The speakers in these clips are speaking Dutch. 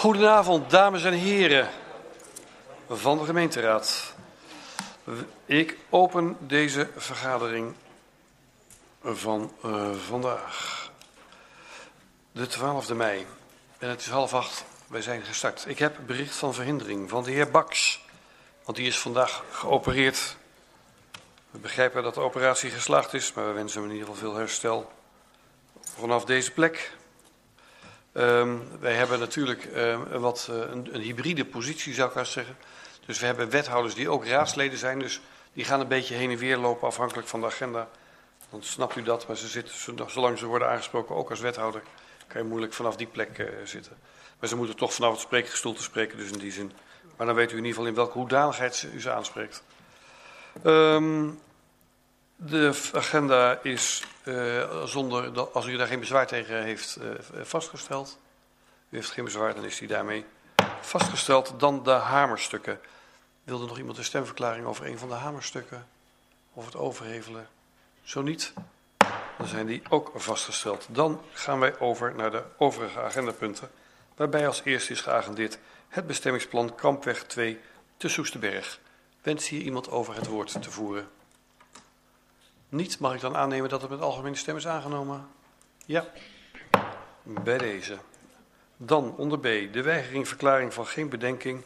Goedenavond, dames en heren van de gemeenteraad. Ik open deze vergadering van uh, vandaag, de 12e mei. En het is half acht, wij zijn gestart. Ik heb bericht van verhindering van de heer Baks, want die is vandaag geopereerd. We begrijpen dat de operatie geslaagd is, maar we wensen hem in ieder geval veel herstel vanaf deze plek. Um, wij hebben natuurlijk um, wat, uh, een, een, hybride positie, zou ik haast zeggen. Dus we hebben wethouders die ook raadsleden zijn. Dus die gaan een beetje heen en weer lopen afhankelijk van de agenda. Dan snapt u dat, maar ze zitten, zolang ze worden aangesproken, ook als wethouder, kan je moeilijk vanaf die plek uh, zitten. Maar ze moeten toch vanaf het spreekgestoelte spreken, dus in die zin. Maar dan weet u in ieder geval in welke hoedanigheid u ze aanspreekt. Um, de agenda is, uh, zonder, als u daar geen bezwaar tegen heeft, uh, vastgesteld. U heeft geen bezwaar, dan is die daarmee vastgesteld. Dan de hamerstukken. Wilde nog iemand een stemverklaring over een van de hamerstukken? Of het overhevelen? Zo niet? Dan zijn die ook vastgesteld. Dan gaan wij over naar de overige agendapunten. Waarbij als eerste is geagendeerd het bestemmingsplan Kampweg 2 te Soesterberg. Wens hier iemand over het woord te voeren? Niet, mag ik dan aannemen dat het met algemene stem is aangenomen? Ja, bij deze. Dan onder B, de weigering verklaring van geen bedenking,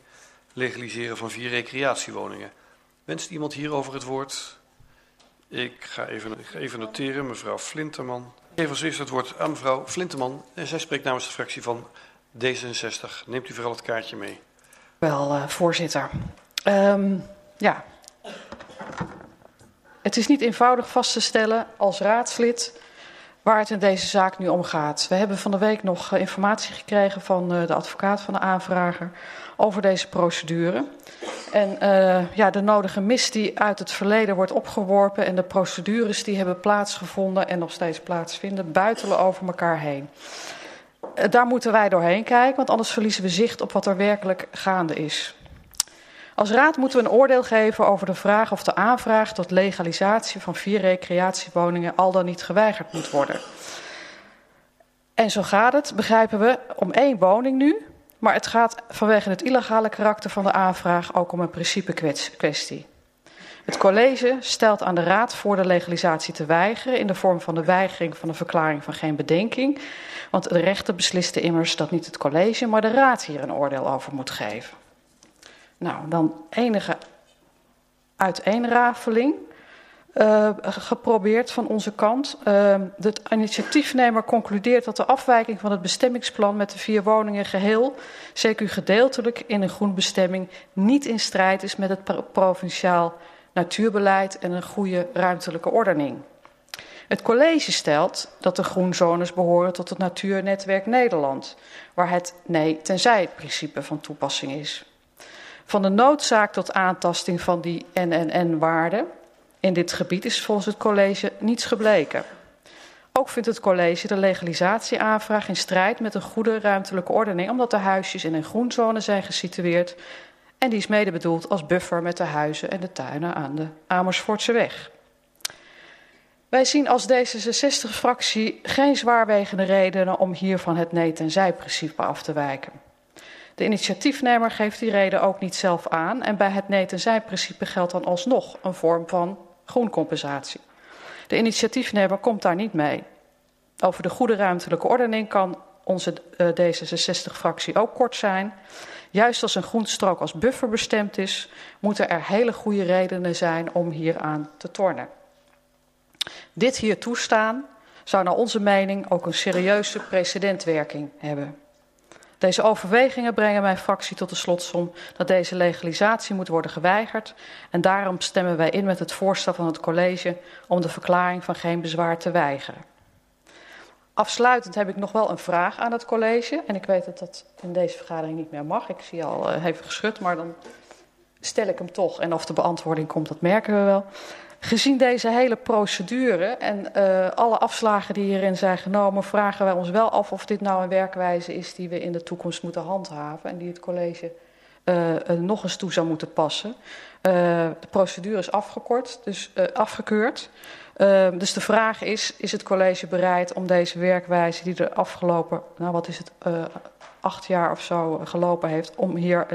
legaliseren van vier recreatiewoningen. Wenst iemand hierover het woord? Ik ga even, ik ga even noteren, mevrouw Flinterman. Ik geef als eerste het woord aan mevrouw Flinterman. En zij spreekt namens de fractie van D66. Neemt u vooral het kaartje mee. Wel, uh, voorzitter. Um, ja, het is niet eenvoudig vast te stellen als raadslid waar het in deze zaak nu om gaat. We hebben van de week nog eh, informatie gekregen van uh, de advocaat van de aanvrager over deze procedure. En uh, ja, de nodige mis die uit het verleden wordt opgeworpen en de procedures die hebben plaatsgevonden en nog steeds plaatsvinden, buitelen over elkaar heen. Daar moeten wij doorheen kijken, want anders verliezen we zicht op wat er werkelijk gaande is. Als raad moeten we een oordeel geven over de vraag of de aanvraag tot legalisatie van vier recreatiewoningen al dan niet geweigerd moet worden. En zo gaat het, begrijpen we, om één woning nu, maar het gaat vanwege het illegale karakter van de aanvraag ook om een principe kwestie. Het college stelt aan de raad voor de legalisatie te weigeren in de vorm van de weigering van een verklaring van geen bedenking. Want de rechter besliste immers dat niet het college, maar de raad hier een oordeel over moet geven. Nou, dan enige uiteenrafeling uh, geprobeerd van onze kant. Uh, de initiatiefnemer concludeert dat de afwijking van het bestemmingsplan met de vier woningen geheel, zeker gedeeltelijk in een groenbestemming, niet in strijd is met het provinciaal natuurbeleid en een goede ruimtelijke ordening. Het college stelt dat de groenzones behoren tot het Natuurnetwerk Nederland, waar het nee tenzij principe van toepassing is. Van de noodzaak tot aantasting van die NNN-waarden in dit gebied is volgens het college niets gebleken. Ook vindt het college de legalisatieaanvraag in strijd met een goede ruimtelijke ordening, omdat de huisjes in een groenzone zijn gesitueerd en die is mede bedoeld als buffer met de huizen en de tuinen aan de Amersfoortse weg. Wij zien als D66-fractie geen zwaarwegende redenen om hier van het nee- en zij-principe af te wijken. De initiatiefnemer geeft die reden ook niet zelf aan en bij het nee- en zij-principe geldt dan alsnog een vorm van groencompensatie. De initiatiefnemer komt daar niet mee. Over de goede ruimtelijke ordening kan onze uh, D66-fractie ook kort zijn. Juist als een groenstrook als buffer bestemd is, moeten er hele goede redenen zijn om hieraan te tornen. Dit hier toestaan zou naar onze mening ook een serieuze precedentwerking hebben. Deze overwegingen brengen mijn fractie tot de slotsom dat deze legalisatie moet worden geweigerd. En daarom stemmen wij in met het voorstel van het college om de verklaring van geen bezwaar te weigeren. Afsluitend heb ik nog wel een vraag aan het college. En ik weet dat dat in deze vergadering niet meer mag. Ik zie al uh, even geschud, maar dan stel ik hem toch. En of de beantwoording komt, dat merken we wel. Gezien deze hele procedure en uh, alle afslagen die hierin zijn genomen, vragen wij ons wel af of dit nou een werkwijze is die we in de toekomst moeten handhaven en die het college uh, nog eens toe zou moeten passen. De procedure is afgekort, dus afgekeurd. Dus de vraag is, is het college bereid om deze werkwijze die de afgelopen, nou wat is het, acht jaar of zo gelopen heeft, om hier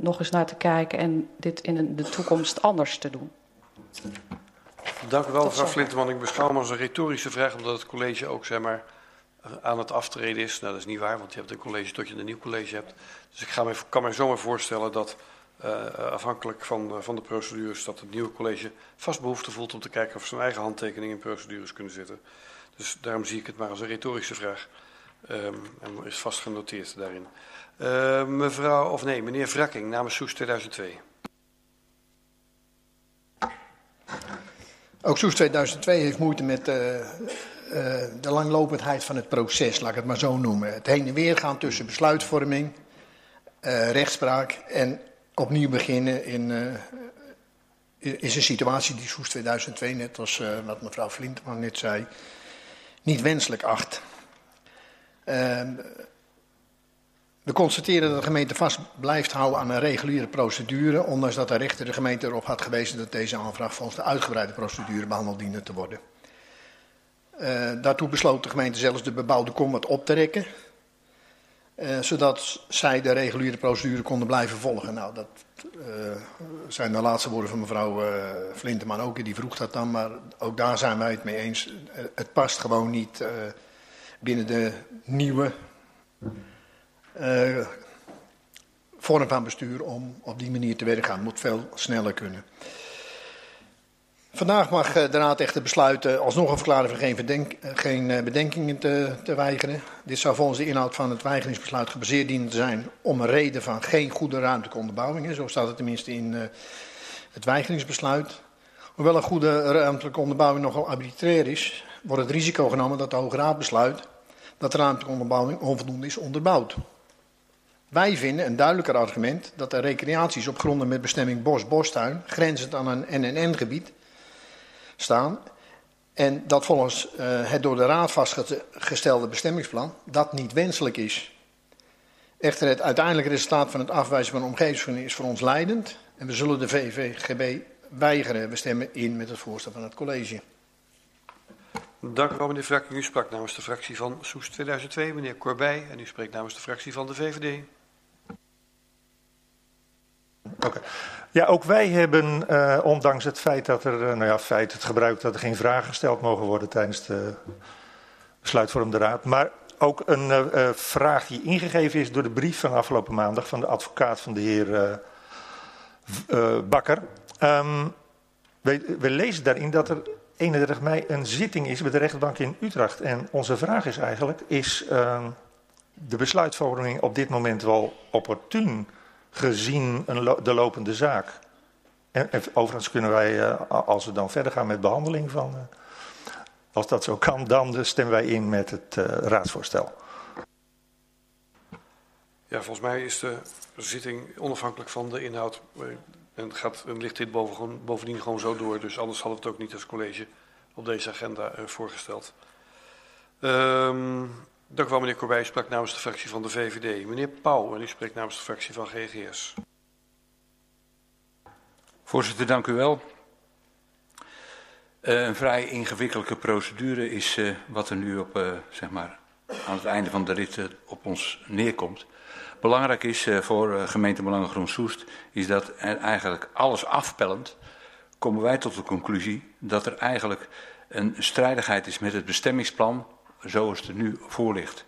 nog eens naar te kijken en dit in de toekomst anders te doen? Dank u wel, mevrouw Flinteman. Ik beschouw hem als een retorische vraag, omdat het college ook zeg maar, aan het aftreden is. Nou, dat is niet waar, want je hebt een college tot je een nieuw college hebt. Dus ik ga me, kan me zomaar voorstellen dat uh, afhankelijk van, uh, van de procedures, dat het nieuwe college vast behoefte voelt om te kijken of zijn eigen handtekening in procedures kunnen zetten. Dus daarom zie ik het maar als een retorische vraag. Um, en is vast genoteerd daarin. Uh, mevrouw, of nee, meneer Wrakking namens Soes 2002. Ook Soes 2002 heeft moeite met uh, uh, de langlopendheid van het proces, laat ik het maar zo noemen. Het heen en weer gaan tussen besluitvorming, uh, rechtspraak en opnieuw beginnen in, is een situatie die Soes 2002, net als wat mevrouw Flintman net zei, niet wenselijk acht. We constateren dat de gemeente vast blijft houden aan een reguliere procedure, ondanks dat de rechter de gemeente erop had gewezen dat deze aanvraag volgens de uitgebreide procedure behandeld diende te worden. Uh, daartoe besloot de gemeente zelfs de bebouwde kom wat op te rekken, uh, zodat zij de reguliere procedure konden blijven volgen. Nou, dat uh, zijn de laatste woorden van mevrouw Flinteman ook, die vroeg dat dan, maar ook daar zijn wij het mee eens. het past gewoon niet binnen de nieuwe uh, vorm van bestuur om op die manier te werken gaan. Moet veel sneller kunnen. Vandaag mag de Raad echter besluiten alsnog een verklaring van geen, geen bedenkingen te, te, weigeren. Dit zou volgens de inhoud van het weigeringsbesluit gebaseerd dienen te zijn om een reden van geen goede ruimtelijke onderbouwing. Zo staat het tenminste in het weigeringsbesluit. Hoewel een goede ruimtelijke onderbouwing nogal arbitrair is, wordt het risico genomen dat de Hoge Raad besluit dat de ruimtelijke onderbouwing onvoldoende is onderbouwd. Wij vinden een duidelijker argument dat er recreaties op gronden met bestemming bos-bostuin grenzend aan een NNN-gebied staan en dat volgens uh, het door de Raad vastgestelde bestemmingsplan dat niet wenselijk is. Echter, het uiteindelijke resultaat van het afwijzen van omgevingsvergunning is voor ons leidend en we zullen de VVGB weigeren. We stemmen in met het voorstel van het college. Dank u wel, meneer Vrakking. U sprak namens de fractie van Soes 2002, meneer Corbij. En u spreekt namens de fractie van de VVD. Ja, ook wij hebben, uh, ondanks het feit dat er, uh, nou ja, feit het gebruik dat er geen vragen gesteld mogen worden tijdens de besluitvormende raad, maar ook een uh, vraag die ingegeven is door de brief van afgelopen maandag van de advocaat van de heer Bakker. Um, we, we lezen daarin dat er 31 mei een zitting is bij de rechtbank in Utrecht. En onze vraag is eigenlijk, is uh, de besluitvorming op dit moment wel opportun gezien de lopende zaak? En, en, overigens kunnen wij, uh, als we dan verder gaan met behandeling van, uh, als dat zo kan, dan stemmen wij in met het uh, raadsvoorstel. Ja, volgens mij is de zitting onafhankelijk van de inhoud en, gaat, en ligt dit bovendien gewoon zo door. Dus anders hadden we het ook niet als college op deze agenda voorgesteld. Um, dank u wel, meneer Corbij. sprak namens de fractie van de VVD. Meneer Pauw, en u spreekt namens de fractie van GGS. Voorzitter, dank u wel. Uh, een vrij ingewikkelde procedure is uh, wat er nu op, uh, zeg maar, aan het einde van de rit op ons neerkomt. Belangrijk is voor gemeente Belangen Groen Soest, is dat er eigenlijk alles afpellend, komen wij tot de conclusie dat er eigenlijk een strijdigheid is met het bestemmingsplan zoals het er nu voor ligt.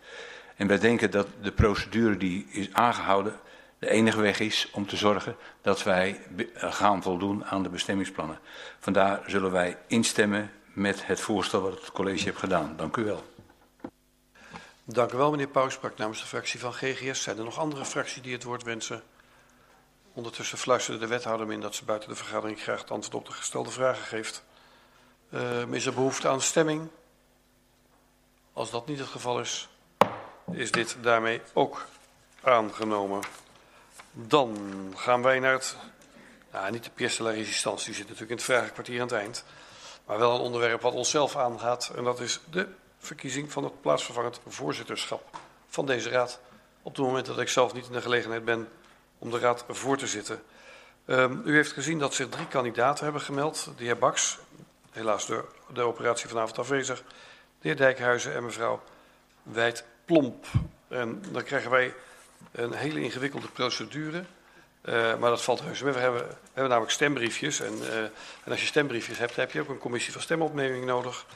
En wij denken dat de procedure die is aangehouden de enige weg is om te zorgen dat wij gaan voldoen aan de bestemmingsplannen. Vandaar zullen wij instemmen met het voorstel wat het college heeft gedaan. Dank u wel. Dank u wel, meneer Pauw. Namens de fractie van GGS. Zijn er nog andere fracties die het woord wensen? Ondertussen fluisterde de wethouder me in dat ze buiten de vergadering graag het antwoord op de gestelde vragen geeft. Uh, is er behoefte aan stemming? Als dat niet het geval is, is dit daarmee ook aangenomen. Dan gaan wij naar het, nou, niet de pièce de la die zit natuurlijk in het vragenkwartier aan het eind. Maar wel een onderwerp wat onszelf aangaat en dat is de verkiezing van het plaatsvervangend voorzitterschap van deze raad. Op het moment dat ik zelf niet in de gelegenheid ben om de raad voor te zitten. Um, u heeft gezien dat zich drie kandidaten hebben gemeld. De heer Baks, helaas door de operatie vanavond afwezig. De heer Dijkhuizen en mevrouw Wijd Plomp. En dan krijgen wij een hele ingewikkelde procedure. Uh, maar dat valt heus mee. We hebben, we hebben namelijk stembriefjes. En, uh, en als je stembriefjes hebt, heb je ook een commissie van stemopneming nodig.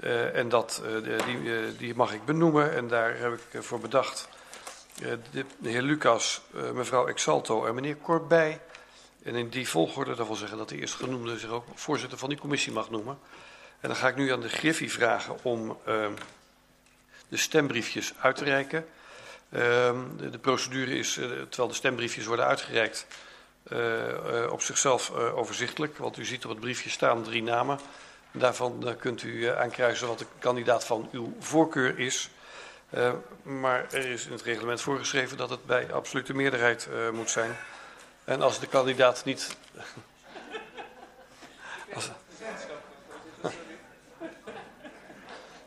Uh, en dat, die, die mag ik benoemen. En daar heb ik voor bedacht de, de, heer Lucas, mevrouw Exalto en meneer Corbij. En in die volgorde, dat wil zeggen dat de eerstgenoemde zich ook voorzitter van die commissie mag noemen. En dan ga ik nu aan de Griffie vragen om de stembriefjes uit te reiken. Ehm, de, procedure is, uh, terwijl de stembriefjes worden uitgereikt, uh, uh, op zichzelf overzichtelijk. Want u ziet op het briefje staan drie namen. Daarvan kunt u aankruisen wat de kandidaat van uw voorkeur is. maar er is in het reglement voorgeschreven dat het bij absolute meerderheid moet zijn. En als de kandidaat niet.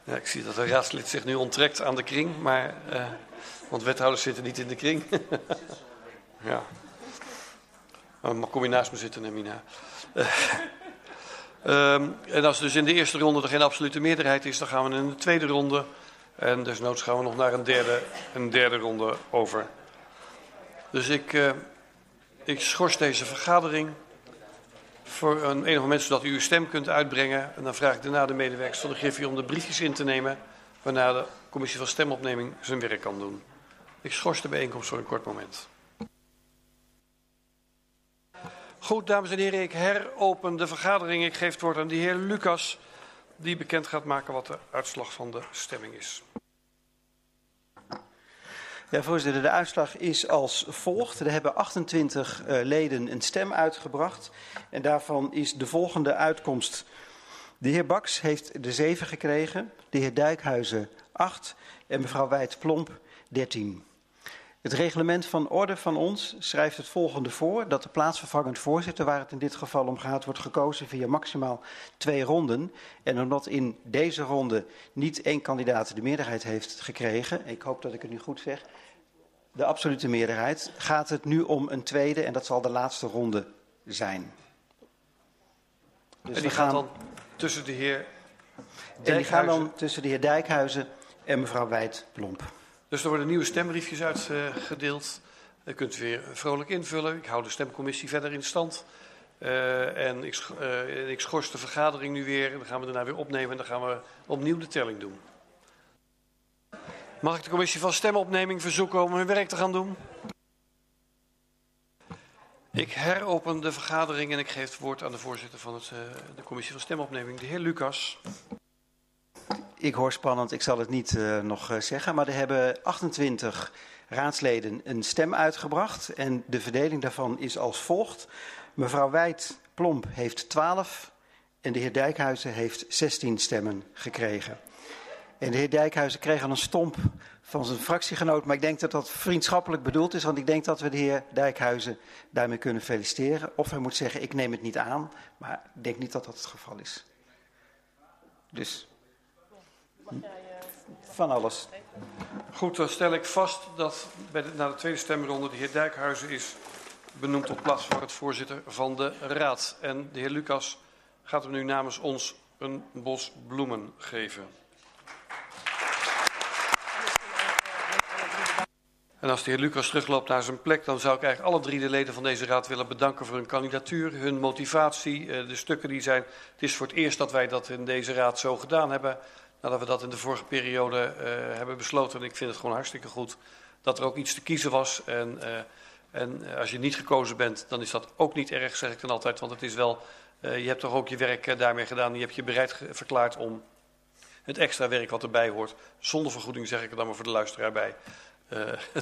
Ja, ik zie dat een raadslid zich nu onttrekt aan de kring, maar. Want wethouders zitten niet in de kring. ja. Maar kom je naast me zitten, Mina. um, en als dus in de eerste ronde er geen absolute meerderheid is, dan gaan we in de tweede ronde. En desnoods gaan we nog naar een derde, een derde ronde over. Dus ik, uh, ik schors deze vergadering voor een enig moment, zodat u uw stem kunt uitbrengen. En dan vraag ik daarna de medewerkers van de Griffie om de briefjes in te nemen, waarna de commissie van stemopneming zijn werk kan doen. Ik schors de bijeenkomst voor een kort moment. Goed, dames en heren, ik heropen de vergadering. Ik geef het woord aan de heer Lucas, die bekend gaat maken wat de uitslag van de stemming is. Ja, voorzitter, de uitslag is als volgt. Er hebben 28 uh, leden een stem uitgebracht. En daarvan is de volgende uitkomst. De heer Baks heeft de 7 gekregen, de heer Dijkhuizen 8 en mevrouw Wijd-Plomp 13. Het reglement van orde van ons schrijft het volgende voor: dat de plaatsvervangend voorzitter, waar het in dit geval om gaat, wordt gekozen via maximaal twee ronden. En omdat in deze ronde niet één kandidaat de meerderheid heeft gekregen, ik hoop dat ik het nu goed zeg, de absolute meerderheid, gaat het nu om een tweede en dat zal de laatste ronde zijn. Dus en die gaan, gaat dan tussen de heer Dijkhuizen... En die gaan dan tussen de heer Dijkhuizen en mevrouw Wijd-Plomp. Dus er worden nieuwe stembriefjes uitgedeeld. Kunt u weer vrolijk invullen. Ik hou de stemcommissie verder in stand. Uh, en ik, uh, ik, schors de vergadering nu weer. Dan gaan we daarna weer opnemen. En dan gaan we opnieuw de telling doen. Mag ik de commissie van stemopneming verzoeken om hun werk te gaan doen? Ik heropen de vergadering en ik geef het woord aan de voorzitter van het, de commissie van stemopneming, de heer Lucas. Ik hoor spannend, ik zal het niet uh, nog uh, zeggen, maar er hebben 28 raadsleden een stem uitgebracht. En de verdeling daarvan is als volgt. Mevrouw Wijd Plomp heeft 12 en de heer Dijkhuizen heeft 16 stemmen gekregen. En de heer Dijkhuizen kreeg al een stomp van zijn fractiegenoot, maar ik denk dat dat vriendschappelijk bedoeld is, want ik denk dat we de heer Dijkhuizen daarmee kunnen feliciteren. Of hij moet zeggen, ik neem het niet aan, maar ik denk niet dat dat het geval is. Dus van alles. Goed, dan stel ik vast dat bij de, na de tweede stemronde de heer Dijkhuizen is benoemd tot plaats voor het voorzitter van de raad. En de heer Lucas gaat hem nu namens ons een bos bloemen geven. En als de heer Lucas terugloopt naar zijn plek, dan zou ik eigenlijk alle drie de leden van deze raad willen bedanken voor hun kandidatuur, hun motivatie, eh, de stukken die zijn. Het is voor het eerst dat wij dat in deze raad zo gedaan hebben. Nadat we dat in de vorige periode uh, hebben besloten. En ik vind het gewoon hartstikke goed dat er ook iets te kiezen was. En, uh, en als je niet gekozen bent, dan is dat ook niet erg, zeg ik dan altijd. Want het is wel, uh, je hebt toch ook je werk daarmee gedaan. Je hebt je bereid verklaard om het extra werk wat erbij hoort, zonder vergoeding zeg ik er dan maar voor de luisteraar bij,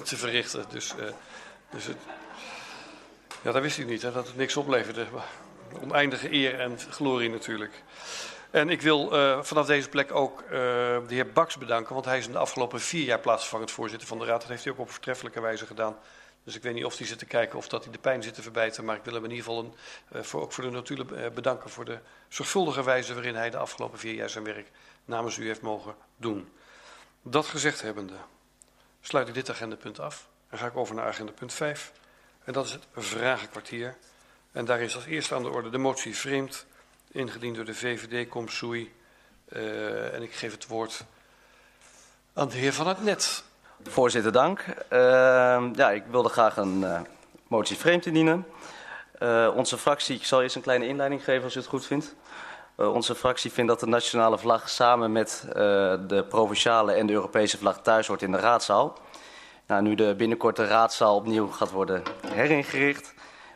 te verrichten. Dus, dus het, ja, dat wist ik niet, hè, dat het niks opleverde. Oneindige eer en glorie natuurlijk. En ik wil uh, vanaf deze plek ook uh, de heer Baks bedanken, want hij is in de afgelopen vier jaar plaatsvervangend voorzitter van de Raad. Dat heeft hij ook op vertreffelijke wijze gedaan. Dus ik weet niet of hij zit te kijken of dat hij de pijn zit te verbijten, maar ik wil hem in ieder geval een, uh, voor, ook voor de notulen bedanken voor de zorgvuldige wijze waarin hij de afgelopen vier jaar zijn werk namens u heeft mogen doen. Dat gezegd hebbende, sluit ik dit agendapunt af en ga ik over naar agendapunt 5. En dat is het vragenkwartier. En daar is als eerste aan de orde de motie vreemd ingediend door de VVD Comsoei. Uh, en ik geef het woord aan de heer Van het Net. Voorzitter, dank. Uh, ja, ik wilde graag een uh, motie vreemd indienen. onze fractie, ik zal eerst een kleine inleiding geven als u het goed vindt. onze fractie vindt dat de nationale vlag samen met de provinciale en de Europese vlag thuis hoort in de raadzaal. Nou, nu de binnenkort de raadzaal opnieuw gaat worden heringericht,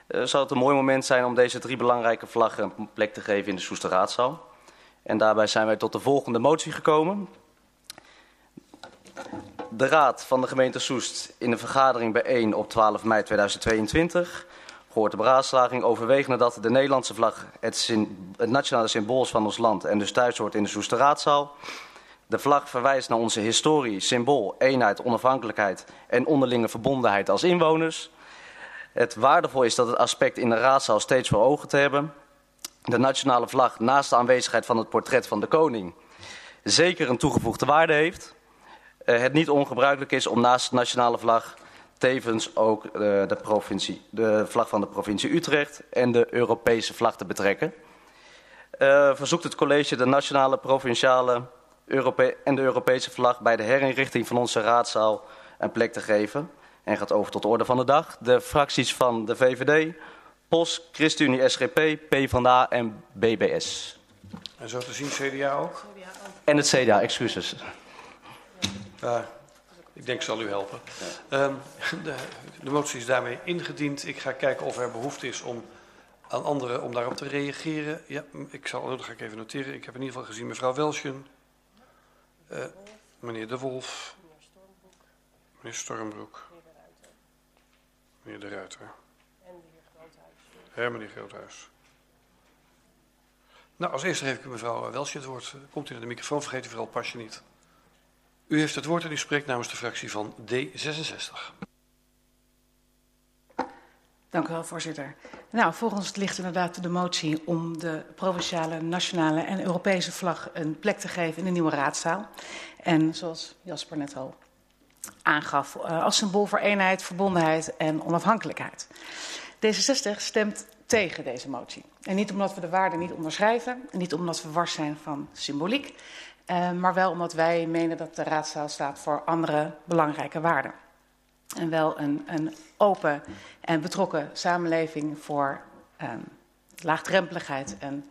uh, zou het een mooi moment zijn om deze drie belangrijke vlaggen een plek te geven in de Soester raadzaal. En daarbij zijn wij tot de volgende motie gekomen. De raad van de gemeente Soest in de vergadering bijeen op 12 mei 2022 gehoord de beraadslaging overwegende dat de Nederlandse vlag het, het nationale symbool is van ons land en dus thuis hoort in de Soester raadzaal. De vlag verwijst naar onze historie, symbool, eenheid, onafhankelijkheid en onderlinge verbondenheid als inwoners. Het waardevol is dat het aspect in de raadzaal steeds voor ogen te hebben. De nationale vlag naast de aanwezigheid van het portret van de koning zeker een toegevoegde waarde heeft. Uh, het niet ongebruikelijk is om naast de nationale vlag tevens ook uh, de, provincie, de vlag van de provincie Utrecht en de Europese vlag te betrekken. Uh, verzoekt het college de nationale, provinciale Europe en de Europese vlag bij de herinrichting van onze raadzaal een plek te geven. En gaat over tot de orde van de dag. De fracties van de VVD, POS, ChristenUnie, SGP, PvdA en BBS. En zo te zien CDA ook? En het CDA, excuses. Ik denk zal u helpen. Ja. Um, de, de motie is daarmee ingediend. Ik ga kijken of er behoefte is om aan anderen om daarop te reageren. Ja, ik zal, dat ga ik even noteren. Ik heb in ieder geval gezien mevrouw Welsjen, uh, meneer De Wolf, meneer Stormbroek, meneer De Ruiter. En de heer Groothuis. Ja, meneer Groothuis. Nou, als eerste geef ik mevrouw Welsje het woord. Komt u naar de microfoon, vergeet u vooral het pasje niet. U heeft het woord en u spreekt namens de fractie van D66. Dank u wel, voorzitter. Nou, volgens het ligt inderdaad de motie om de provinciale, nationale en Europese vlag een plek te geven in de nieuwe raadzaal. En zoals Jasper net al aangaf, uh, als symbool voor eenheid, verbondenheid en onafhankelijkheid. D66 stemt tegen deze motie. En niet omdat we de waarde niet onderschrijven, en niet omdat we wars zijn van symboliek, uh, maar wel omdat wij menen dat de raadzaal staat voor andere belangrijke waarden. En wel een, een open en betrokken samenleving voor um, laagdrempeligheid en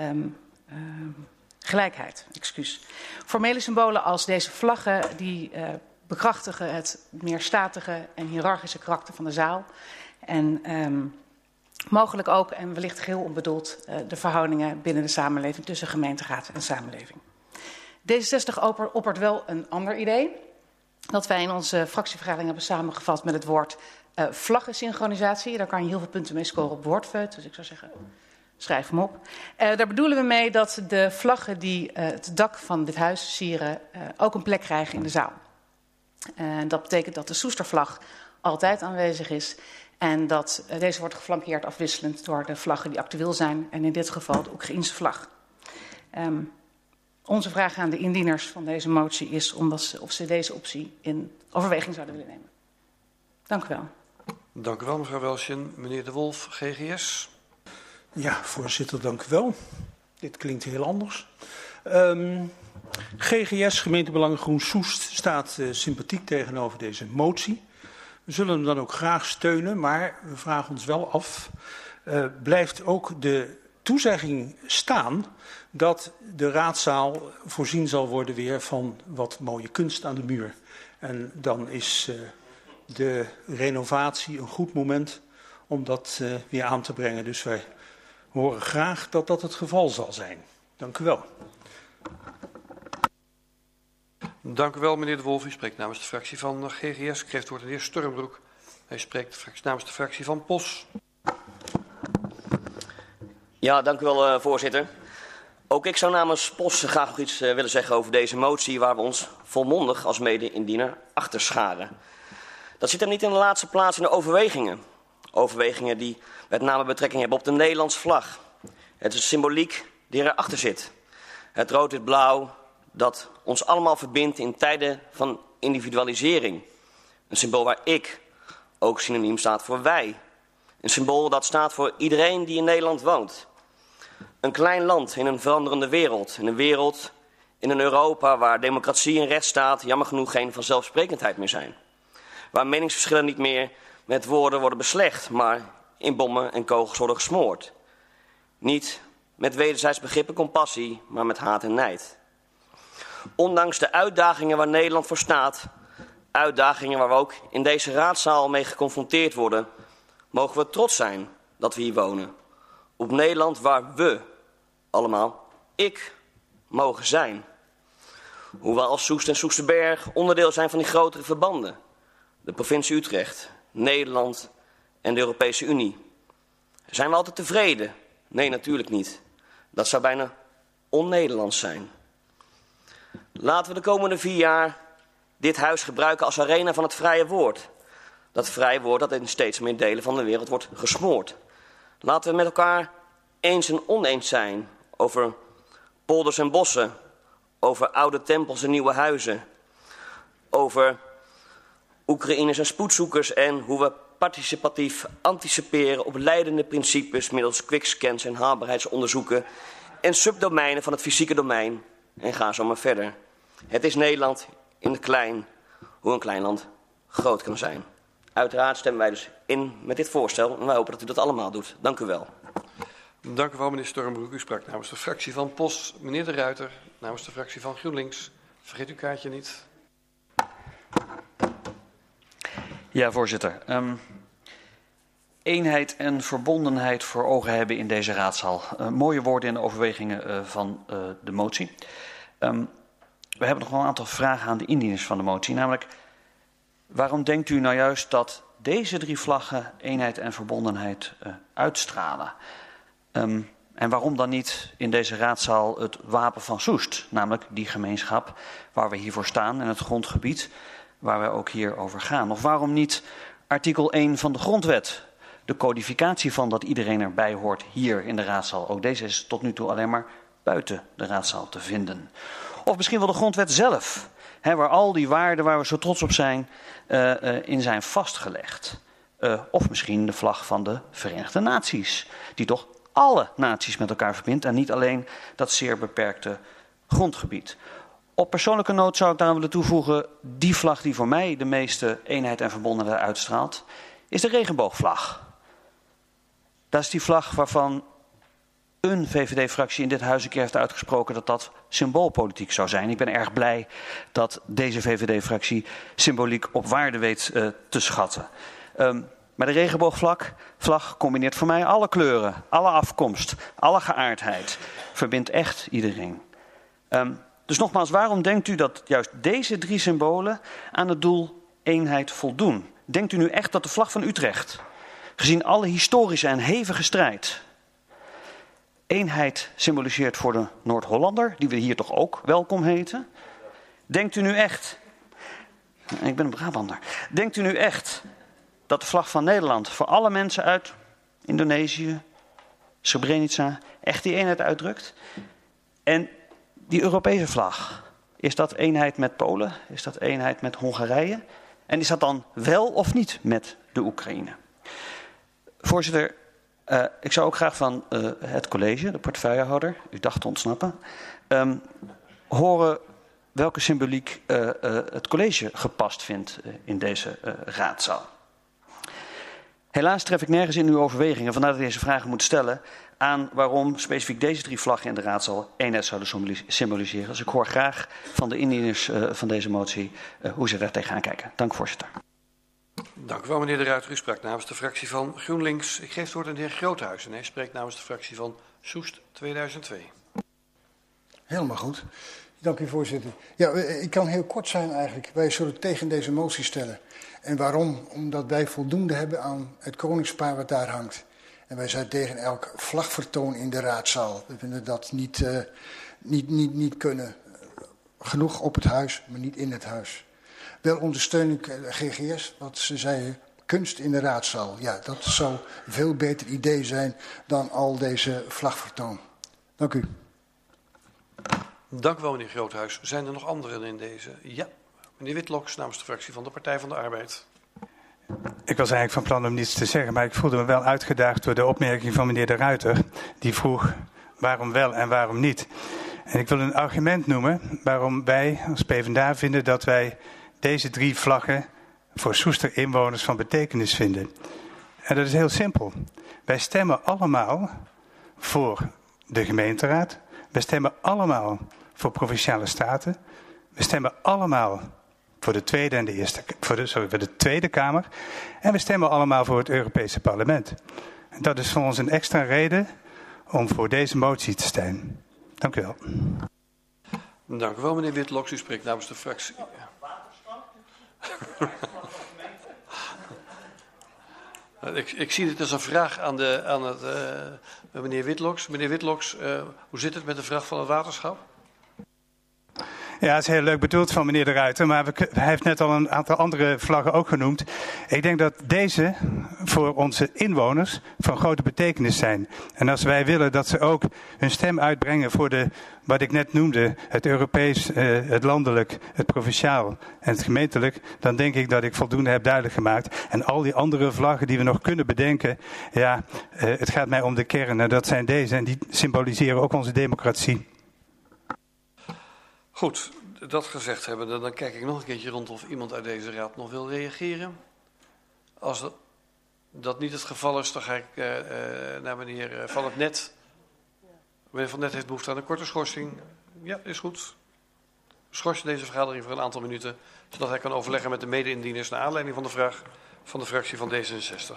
um, um, gelijkheid. Excuus. Formele symbolen als deze vlaggen die uh, bekrachtigen het meer statige en hiërarchische karakter van de zaal. En mogelijk ook, en wellicht geheel onbedoeld, uh, de verhoudingen binnen de samenleving tussen gemeenteraad en samenleving. D66 oppert wel een ander idee dat wij in onze fractievergadering hebben samengevat met het woord uh, vlaggensynchronisatie. Daar kan je heel veel punten mee scoren op Wordfeut. Dus ik zou zeggen, schrijf hem op. Uh, daar bedoelen we mee dat de vlaggen die het dak van dit huis sieren ook een plek krijgen in de zaal. En dat betekent dat de Soestervlag altijd aanwezig is. En dat deze wordt geflankeerd afwisselend door de vlaggen die actueel zijn. En in dit geval de Oekraïnse vlag. Um, onze vraag aan de indieners van deze motie is omdat ze, of ze deze optie in overweging zouden willen nemen. Dank u wel. Dank u wel, mevrouw Welsjen. Meneer De Wolf, GGS. Ja, voorzitter, dank u wel. Dit klinkt heel anders. Um, GGS, Gemeentebelangen Groen Soest, staat uh, sympathiek tegenover deze motie. We zullen hem dan ook graag steunen, maar we vragen ons wel af... Uh, blijft ook de toezegging staan dat de raadzaal voorzien zal worden weer van wat mooie kunst aan de muur. En dan is uh, de renovatie een goed moment om dat weer aan te brengen. Dus wij horen graag dat dat het geval zal zijn. Dank u wel. Dank u wel, meneer De Wolf. U spreekt namens de fractie van GGS. Het woord de heer Sturmbroek. Hij spreekt namens de fractie van POS. Ja, dank u wel, uh, voorzitter. Ook ik zou namens POS graag nog iets uh, willen zeggen over deze motie, waar we ons volmondig als mede-indiener achter scharen. Dat zit hem niet in de laatste plaats in de overwegingen. Overwegingen die met name betrekking hebben op de Nederlandse vlag. Het is symboliek die erachter zit. Het rood-wit-blauw dat ons allemaal verbindt in tijden van individualisering. Een symbool waar ik ook synoniem staat voor wij. Een symbool dat staat voor iedereen die in Nederland woont. Een klein land in een veranderende wereld. In een wereld, in een Europa waar democratie en rechtsstaat jammer genoeg geen vanzelfsprekendheid meer zijn. Waar meningsverschillen niet meer met woorden worden beslecht, maar in bommen en kogels worden gesmoord. Niet met wederzijds begrip en compassie, maar met haat en nijd. Ondanks de uitdagingen waar Nederland voor staat, uitdagingen waar we ook in deze raadzaal mee geconfronteerd worden, mogen we trots zijn dat we hier wonen. Op Nederland waar we allemaal, ik, mogen zijn. Hoewel Soest en Soesterberg onderdeel zijn van die grotere verbanden. De provincie Utrecht, Nederland en de Europese Unie. Zijn we altijd tevreden? Nee, natuurlijk niet. Dat zou bijna on-Nederlands zijn. Laten we de komende vier jaar dit huis gebruiken als arena van het vrije woord. Dat vrije woord dat in steeds meer delen van de wereld wordt gesmoord. Laten we met elkaar eens en oneens zijn over polders en bossen, over oude tempels en nieuwe huizen, over Oekraïners en spoedzoekers en hoe we participatief anticiperen op leidende principes middels quickscans en haalbaarheidsonderzoeken en subdomeinen van het fysieke domein en ga zo maar verder. Het is Nederland in het klein, hoe een klein land groot kan zijn. Uiteraard stemmen wij dus in met dit voorstel en wij hopen dat u dat allemaal doet. Dank u wel. Dank u wel, meneer Stormbroek. U sprak namens de fractie van POS. Meneer De Ruiter, namens de fractie van GroenLinks. Vergeet uw kaartje niet. Ja, voorzitter. Um, eenheid en verbondenheid voor ogen hebben in deze raadzaal. Uh, mooie woorden in de overwegingen uh, van uh, de motie. Um, we hebben nog wel een aantal vragen aan de indieners van de motie. Namelijk, waarom denkt u nou juist dat deze drie vlaggen eenheid en verbondenheid uitstralen? Um, en waarom dan niet in deze raadzaal het wapen van Soest, namelijk die gemeenschap waar we hiervoor staan en het grondgebied waar wij ook hier over gaan? Of waarom niet artikel 1 van de grondwet, de codificatie van dat iedereen erbij hoort hier in de raadzaal? Ook deze is tot nu toe alleen maar buiten de raadzaal te vinden. Of misschien wel de grondwet zelf, hè, waar al die waarden waar we zo trots op zijn, uh, uh, in zijn vastgelegd. Uh, of misschien de vlag van de Verenigde Naties, die toch alle naties met elkaar verbindt en niet alleen dat zeer beperkte grondgebied. Op persoonlijke noot zou ik daaraan willen toevoegen, die vlag die voor mij de meeste eenheid en verbondenheid uitstraalt, is de regenboogvlag. Dat is die vlag waarvan een VVD-fractie in dit huis een keer heeft uitgesproken dat dat symboolpolitiek zou zijn. Ik ben erg blij dat deze VVD-fractie symboliek op waarde weet uh, te schatten. Um, maar de regenboogvlag vlag combineert voor mij alle kleuren, alle afkomst, alle geaardheid. Verbindt echt iedereen. Um, dus nogmaals, waarom denkt u dat juist deze drie symbolen aan het doel eenheid voldoen? Denkt u nu echt dat de vlag van Utrecht, gezien alle historische en hevige strijd, eenheid symboliseert voor de Noord-Hollander, die we hier toch ook welkom heten? Denkt u nu echt, ik ben een Brabander, denkt u nu echt dat de vlag van Nederland voor alle mensen uit Indonesië, Srebrenica, echt die eenheid uitdrukt? En die Europese vlag, is dat eenheid met Polen? Is dat eenheid met Hongarije? En is dat dan wel of niet met de Oekraïne? Voorzitter, uh, ik zou ook graag van uh, het college, de portefeuillehouder, u dacht te ontsnappen, um, horen welke symboliek uh, het college gepast vindt in deze raadzaal. Helaas tref ik nergens in uw overwegingen, vandaar dat ik deze vragen moet stellen, aan waarom specifiek deze drie vlaggen in de raadzaal eenheid zouden symboliseren. Dus ik hoor graag van de indieners van deze motie hoe ze daar tegenaan kijken. Dank voorzitter. Dank u wel meneer De Ruiter. U sprak namens de fractie van GroenLinks. Ik geef het woord aan de heer Groothuizen. Hij spreekt namens de fractie van Soest 2002. Helemaal goed. Dank u voorzitter. Ja, ik kan heel kort zijn eigenlijk. Wij zullen tegen deze motie stellen. En waarom? Omdat wij voldoende hebben aan het koningspaar wat daar hangt. En wij zijn tegen elk vlagvertoon in de raadzaal. We vinden dat niet, uh, niet, niet, niet kunnen. Genoeg op het huis, maar niet in het huis. Wel ondersteun ik GGS, wat ze zeiden, kunst in de raadzaal. Ja, dat zou een veel beter idee zijn dan al deze vlagvertoon. Dank u. Dank u wel, meneer Groothuis. Zijn er nog anderen in deze? Ja, meneer Witloks namens de fractie van de Partij van de Arbeid. Ik was eigenlijk van plan om niets te zeggen, maar ik voelde me wel uitgedaagd door de opmerking van meneer De Ruiter. Die vroeg waarom wel en waarom niet. En ik wil een argument noemen waarom wij als PvdA vinden dat wij deze drie vlaggen voor Soester inwoners van betekenis vinden. En dat is heel simpel. Wij stemmen allemaal voor de gemeenteraad. We stemmen allemaal voor provinciale staten. We stemmen allemaal voor de Tweede en de Eerste, voor de, sorry, voor de Tweede Kamer. En we stemmen allemaal voor het Europese Parlement. En dat is voor ons een extra reden om voor deze motie te stemmen. Dank u wel. Dank u wel, meneer Witloks. U spreekt namens de fractie. ik, ik, zie dit als een vraag aan, de, aan het, uh, meneer Witloks. Meneer Witloks, uh, hoe zit het met de vraag van het waterschap? Ja, het is heel leuk bedoeld van meneer De Ruiter, maar hij heeft net al een aantal andere vlaggen ook genoemd. Ik denk dat deze voor onze inwoners van grote betekenis zijn. En als wij willen dat ze ook hun stem uitbrengen voor de, wat ik net noemde, het Europees, eh, het landelijk, het provinciaal en het gemeentelijk, dan denk ik dat ik voldoende heb duidelijk gemaakt. En al die andere vlaggen die we nog kunnen bedenken, ja, eh, het gaat mij om de kern en dat zijn deze en die symboliseren ook onze democratie. Goed, dat gezegd hebben, dan kijk ik nog een keertje rond of iemand uit deze raad nog wil reageren. Als dat, niet het geval is, dan ga ik uh, naar meneer uh, Van het Net. Meneer Van het Net heeft behoefte aan een korte schorsing. Ja, is goed. Schors deze vergadering voor een aantal minuten, zodat hij kan overleggen met de mede-indieners naar aanleiding van de vraag van de fractie van D66.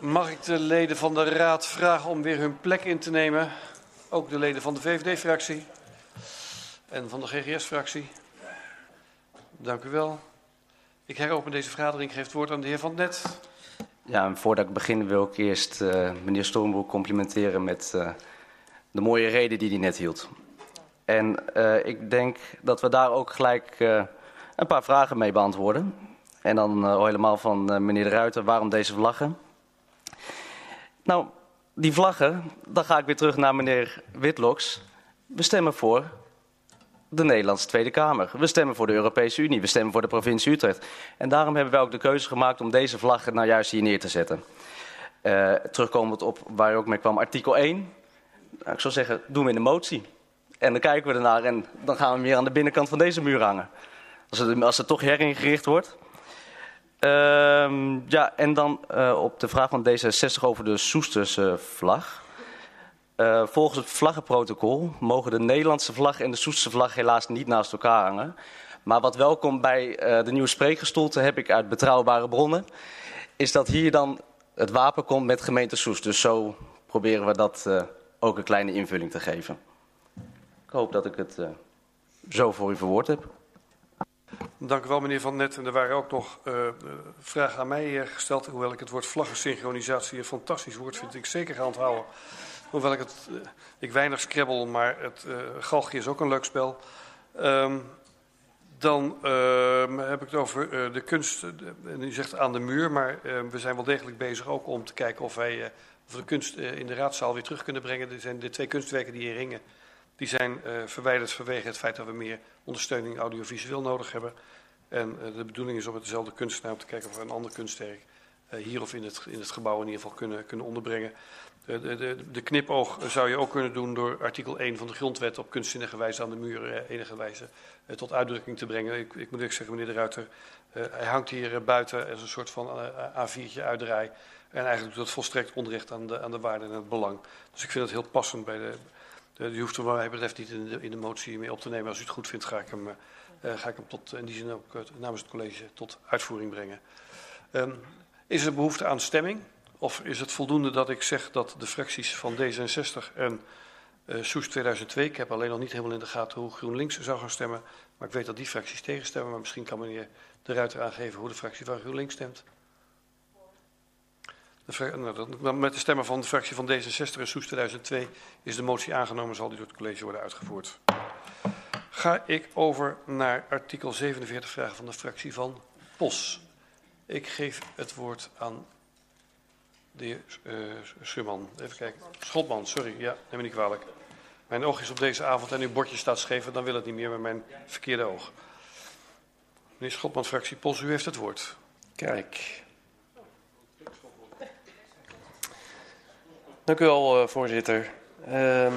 Mag ik de leden van de raad vragen om weer hun plek in te nemen? Ook de leden van de VVD-fractie en van de GGS-fractie. Dank u wel. Ik heropen deze vergadering. Geef het woord aan de heer Van Net. Ja, en voordat ik begin wil ik eerst uh, meneer Stormbroek complimenteren met uh, de mooie reden die hij net hield. En uh, ik denk dat we daar ook gelijk een paar vragen mee beantwoorden. En dan helemaal van meneer De Ruiter, waarom deze vlaggen? Nou, die vlaggen, dan ga ik weer terug naar meneer Witloks. We stemmen voor de Nederlandse Tweede Kamer. We stemmen voor de Europese Unie, we stemmen voor de provincie Utrecht. En daarom hebben wij ook de keuze gemaakt om deze vlag nou juist hier neer te zetten. Uh, terugkomend op waar je ook mee kwam, artikel 1. Nou, ik zou zeggen, doen we in de motie. En dan kijken we ernaar en dan gaan we weer aan de binnenkant van deze muur hangen. Als het, als het toch heringericht wordt. Uh, ja, en dan uh, op de vraag van D66 over de Soesterse vlag. Uh, volgens het vlaggenprotocol mogen de Nederlandse vlag en de Soestse vlag helaas niet naast elkaar hangen. Maar wat welkom bij uh, de nieuwe spreekgestoelte heb ik uit betrouwbare bronnen, is dat hier dan het wapen komt met gemeente Soest. Dus zo proberen we dat uh, ook een kleine invulling te geven. Ik hoop dat ik het zo voor u verwoord heb. Dank u wel, meneer Van Net. En er waren ook nog uh, vragen aan mij gesteld, hoewel ik het woord vlaggensynchronisatie een fantastisch woord vind. Ik zeker ga onthouden. Hoewel ik het, uh, ik weinig scrabble, maar het uh, galgje is ook een leuk spel. Um, dan uh, heb ik het over uh, de kunst, u zegt aan de muur, maar uh, we zijn wel degelijk bezig ook om te kijken of wij de kunst in de raadzaal weer terug kunnen brengen. Er zijn de twee kunstwerken die hier ringen, die zijn verwijderd vanwege het feit dat we meer ondersteuning audiovisueel nodig hebben. En de bedoeling is om met dezelfde kunstenaar te kijken of we een ander kunstwerk hier of in het, in het gebouw in ieder geval kunnen, kunnen onderbrengen. De, de, de, knipoog zou je ook kunnen doen door artikel 1 van de grondwet op kunstzinnige wijze aan de muur eh, enige wijze eh, tot uitdrukking te brengen. Ik, ik moet eerlijk zeggen, meneer de Ruiter, uh, hij hangt hier buiten als een soort van uh, A4'tje uitdraai. En eigenlijk doet dat volstrekt onrecht aan de, aan de waarde en het belang. Dus ik vind het heel passend bij de... de hoeft er wat mij betreft niet in de, in de motie mee op te nemen. Als u het goed vindt, ga ik hem, ga ik hem tot, in die zin ook namens het college tot uitvoering brengen. Um, is er behoefte aan stemming? Of is het voldoende dat ik zeg dat de fracties van D66 en uh, Soes 2002, ik heb alleen nog niet helemaal in de gaten hoe GroenLinks zou gaan stemmen, maar ik weet dat die fracties tegenstemmen, maar misschien kan meneer De Ruiter aangeven hoe de fractie van GroenLinks stemt. Nou, met de stemmen van de fractie van D66 en Soes 2002 is de motie aangenomen, zal die door het college worden uitgevoerd. Ga ik over naar artikel 47, vragen van de fractie van POS. Ik geef het woord aan de heer uh. Even kijken. Schotman, sorry. Ja, neem me niet kwalijk. Mijn oog is op deze avond en uw bordje staat scheef. Dan wil het niet meer met mijn verkeerde oog. Meneer Schotman, fractie Pols, u heeft het woord. Kijk. Dank u wel, uh, voorzitter. Uh,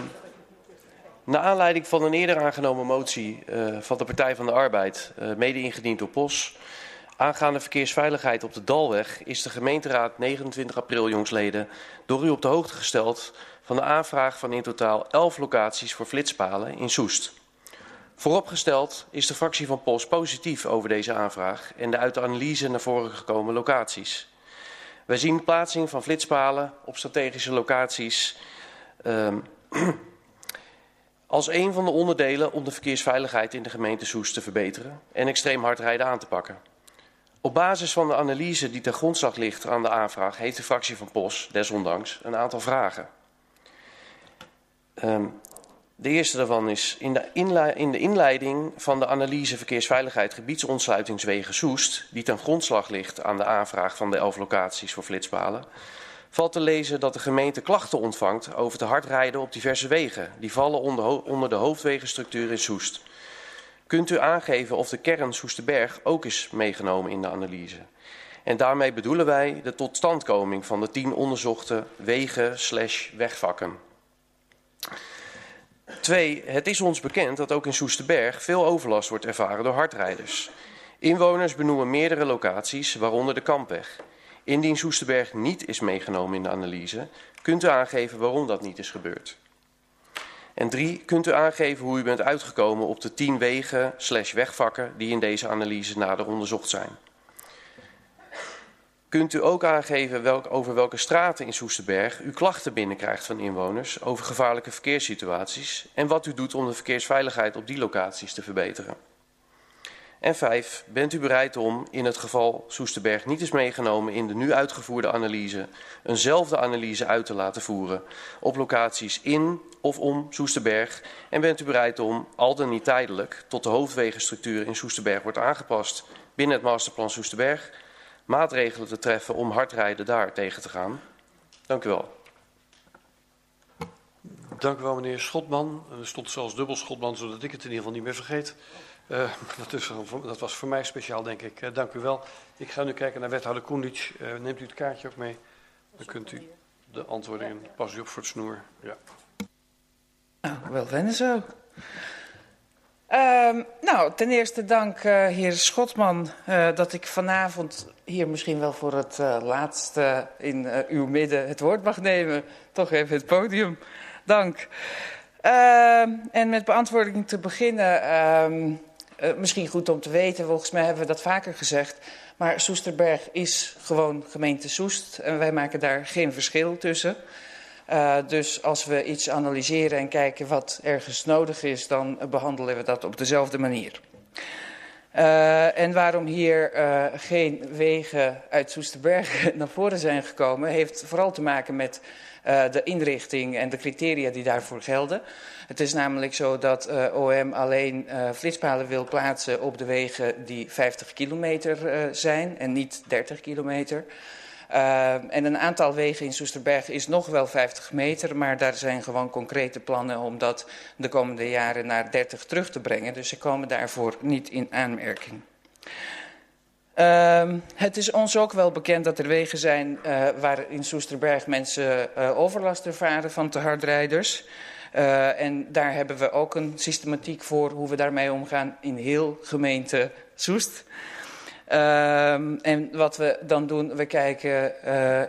naar aanleiding van een eerder aangenomen motie uh, van de Partij van de Arbeid, uh, mede ingediend door POS, aangaande verkeersveiligheid op de Dalweg, is de gemeenteraad 29 april jongsleden door u op de hoogte gesteld van de aanvraag van in totaal 11 locaties voor flitspalen in Soest. Vooropgesteld is de fractie van POS positief over deze aanvraag en de uit de analyse naar voren gekomen locaties. Wij zien plaatsing van flitspalen op strategische locaties um, als een van de onderdelen om de verkeersveiligheid in de gemeente Soest te verbeteren en extreem hard rijden aan te pakken. Op basis van de analyse die ten grondslag ligt aan de aanvraag heeft de fractie van POS desondanks een aantal vragen. Um, de eerste daarvan is in de, in de inleiding van de analyse verkeersveiligheid gebiedsontsluitingswegen Soest, die ten grondslag ligt aan de aanvraag van de elf locaties voor flitspalen, valt te lezen dat de gemeente klachten ontvangt over te hard rijden op diverse wegen. Die vallen onder, onder de hoofdwegenstructuur in Soest. Kunt u aangeven of de kern Soesterberg ook is meegenomen in de analyse? En daarmee bedoelen wij de totstandkoming van de tien onderzochte wegen slash wegvakken. Twee, het is ons bekend dat ook in Soesterberg veel overlast wordt ervaren door hardrijders. Inwoners benoemen meerdere locaties, waaronder de Kampweg. Indien Soesterberg niet is meegenomen in de analyse, kunt u aangeven waarom dat niet is gebeurd. En drie, kunt u aangeven hoe u bent uitgekomen op de tien wegen slash wegvakken die in deze analyse nader onderzocht zijn. Kunt u ook aangeven welk, over welke straten in Soesterberg u klachten binnenkrijgt van inwoners over gevaarlijke verkeerssituaties en wat u doet om de verkeersveiligheid op die locaties te verbeteren? En vijf, bent u bereid om, in het geval Soesterberg niet is meegenomen in de nu uitgevoerde analyse, eenzelfde analyse uit te laten voeren op locaties in of om Soesterberg? En bent u bereid om, al dan niet tijdelijk, tot de hoofdwegenstructuur in Soesterberg wordt aangepast binnen het masterplan Soesterberg, maatregelen te treffen om hardrijden daar tegen te gaan? Dank u wel. Dank u wel, meneer Schotman. Er stond zelfs dubbel Schotman, zodat ik het in ieder geval niet meer vergeet. Uh, dat, is, dat, was voor mij speciaal, denk ik. Uh, dank u wel. Ik ga nu kijken naar wethouder Koendic. Uh, neemt u het kaartje ook mee? Dan kunt u de antwoorden in. Pas u op voor het snoer. Ja. Nou, wel wennen zo. Uh, nou, ten eerste dank, heer Schotman, dat ik vanavond hier misschien wel voor het laatste in uw midden het woord mag nemen. Toch even het podium. Dank. Ehm, en met beantwoording te beginnen. Uh, misschien goed om te weten, volgens mij hebben we dat vaker gezegd. Maar Soesterberg is gewoon gemeente Soest en wij maken daar geen verschil tussen. Uh, dus als we iets analyseren en kijken wat ergens nodig is, dan behandelen we dat op dezelfde manier. Uh, en waarom hier uh, geen wegen uit Soesterberg naar voren zijn gekomen, heeft vooral te maken met uh, de inrichting en de criteria die daarvoor gelden. Het is namelijk zo dat uh, OM alleen uh, flitspalen wil plaatsen op de wegen die 50 kilometer zijn en niet 30 kilometer. En een aantal wegen in Soesterberg is nog wel 50 meter, maar daar zijn gewoon concrete plannen om dat de komende jaren naar 30 terug te brengen. Dus ze komen daarvoor niet in aanmerking. Uh, het is ons ook wel bekend dat er wegen zijn uh, waar in Soesterberg mensen uh, overlast ervaren van te hardrijders. Uh, en daar hebben we ook een systematiek voor hoe we daarmee omgaan in heel gemeente Soest. Uh, en wat we dan doen, we kijken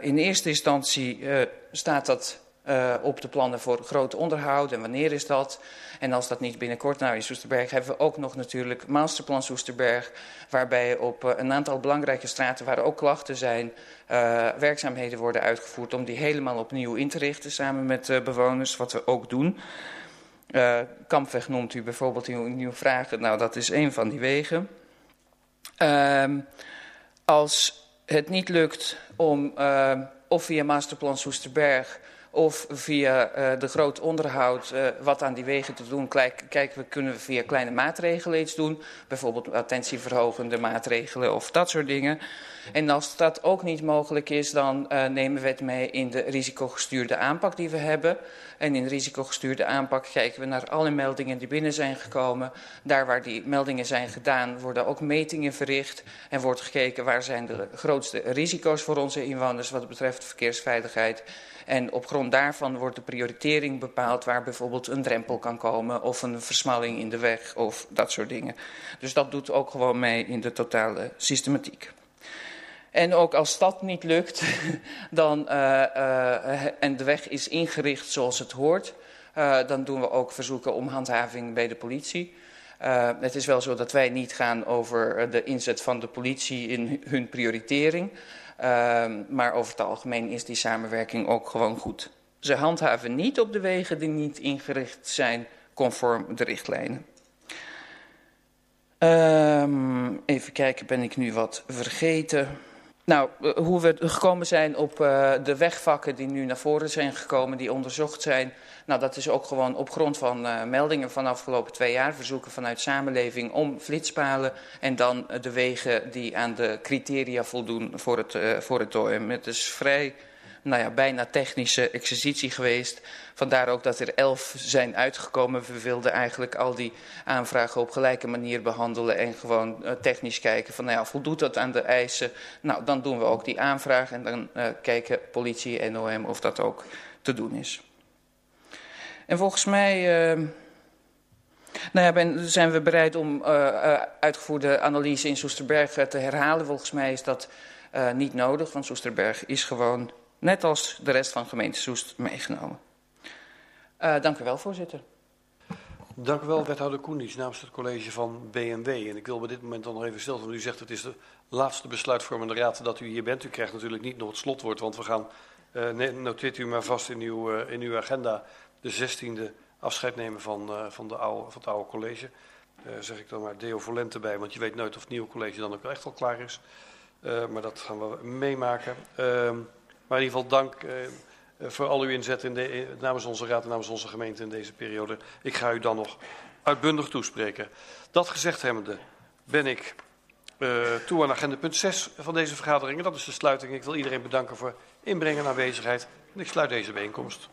in eerste instantie staat dat uh, op de plannen voor groot onderhoud en wanneer is dat? En als dat niet binnenkort, nou in Soesterberg hebben we ook nog natuurlijk Masterplan Soesterberg, waarbij op uh, een aantal belangrijke straten waar ook klachten zijn, uh, werkzaamheden worden uitgevoerd om die helemaal opnieuw in te richten samen met bewoners, wat we ook doen. Kampweg noemt u bijvoorbeeld in uw vragen, nou dat is een van die wegen. Uh, als het niet lukt om of via Masterplan Soesterberg of via uh, de groot onderhoud uh, wat aan die wegen te doen. Kijken we, kunnen we via kleine maatregelen iets doen. Bijvoorbeeld attentieverhogende maatregelen of dat soort dingen. En als dat ook niet mogelijk is, dan uh, nemen we het mee in de risicogestuurde aanpak die we hebben. En in de risicogestuurde aanpak kijken we naar alle meldingen die binnen zijn gekomen. Daar waar die meldingen zijn gedaan, worden ook metingen verricht. En wordt gekeken waar zijn de grootste risico's voor onze inwoners wat betreft verkeersveiligheid. En op grond daarvan wordt de prioritering bepaald waar bijvoorbeeld een drempel kan komen of een versmalling in de weg of dat soort dingen. Dus dat doet ook gewoon mee in de totale systematiek. En ook als dat niet lukt dan, uh, uh, en de weg is ingericht zoals het hoort, uh, dan doen we ook verzoeken om handhaving bij de politie. Uh, het is wel zo dat wij niet gaan over de inzet van de politie in hun prioritering. Uh, maar over het algemeen is die samenwerking ook gewoon goed. Ze handhaven niet op de wegen die niet ingericht zijn conform de richtlijnen. Um, even kijken, ben ik nu wat vergeten? Nou, hoe we gekomen zijn op uh, de wegvakken die nu naar voren zijn gekomen, die onderzocht zijn. Nou, dat is ook gewoon op grond van uh, meldingen van de afgelopen twee jaar. Verzoeken vanuit samenleving om flitspalen en dan de wegen die aan de criteria voldoen voor het, voor het OM. Het is vrij, nou ja, bijna technische exercitie geweest. Vandaar ook dat er elf zijn uitgekomen. We wilden eigenlijk al die aanvragen op gelijke manier behandelen en gewoon uh, technisch kijken van, nou ja, voldoet dat aan de eisen? Nou, dan doen we ook die aanvraag en dan uh, kijken politie en OM of dat ook te doen is. En volgens mij uh, nou ja, ben, zijn we bereid om uitgevoerde analyse in Soesterberg te herhalen. Volgens mij is dat niet nodig, want Soesterberg is gewoon, net als de rest van gemeente Soest, meegenomen. dank u wel, voorzitter. Dank u wel, wethouder Koenies, namens het college van BMW. En ik wil op dit moment dan nog even stil, want u zegt het is de laatste besluitvormende raad dat u hier bent. U krijgt natuurlijk niet nog het slotwoord, want we gaan, noteert u maar vast in uw, in uw agenda de zestiende afscheid nemen van, uh, van, de oude, van het oude college. Uh, zeg ik dan maar Deo Volente bij, want je weet nooit of het nieuwe college dan ook echt al klaar is. Uh, maar dat gaan we meemaken. Maar in ieder geval dank voor al uw inzet in de, namens onze raad en namens onze gemeente in deze periode. Ik ga u dan nog uitbundig toespreken. Dat gezegd hebbende ben ik toe aan agenda punt 6 van deze vergadering. En dat is de sluiting. Ik wil iedereen bedanken voor inbreng en aanwezigheid. En ik sluit deze bijeenkomst.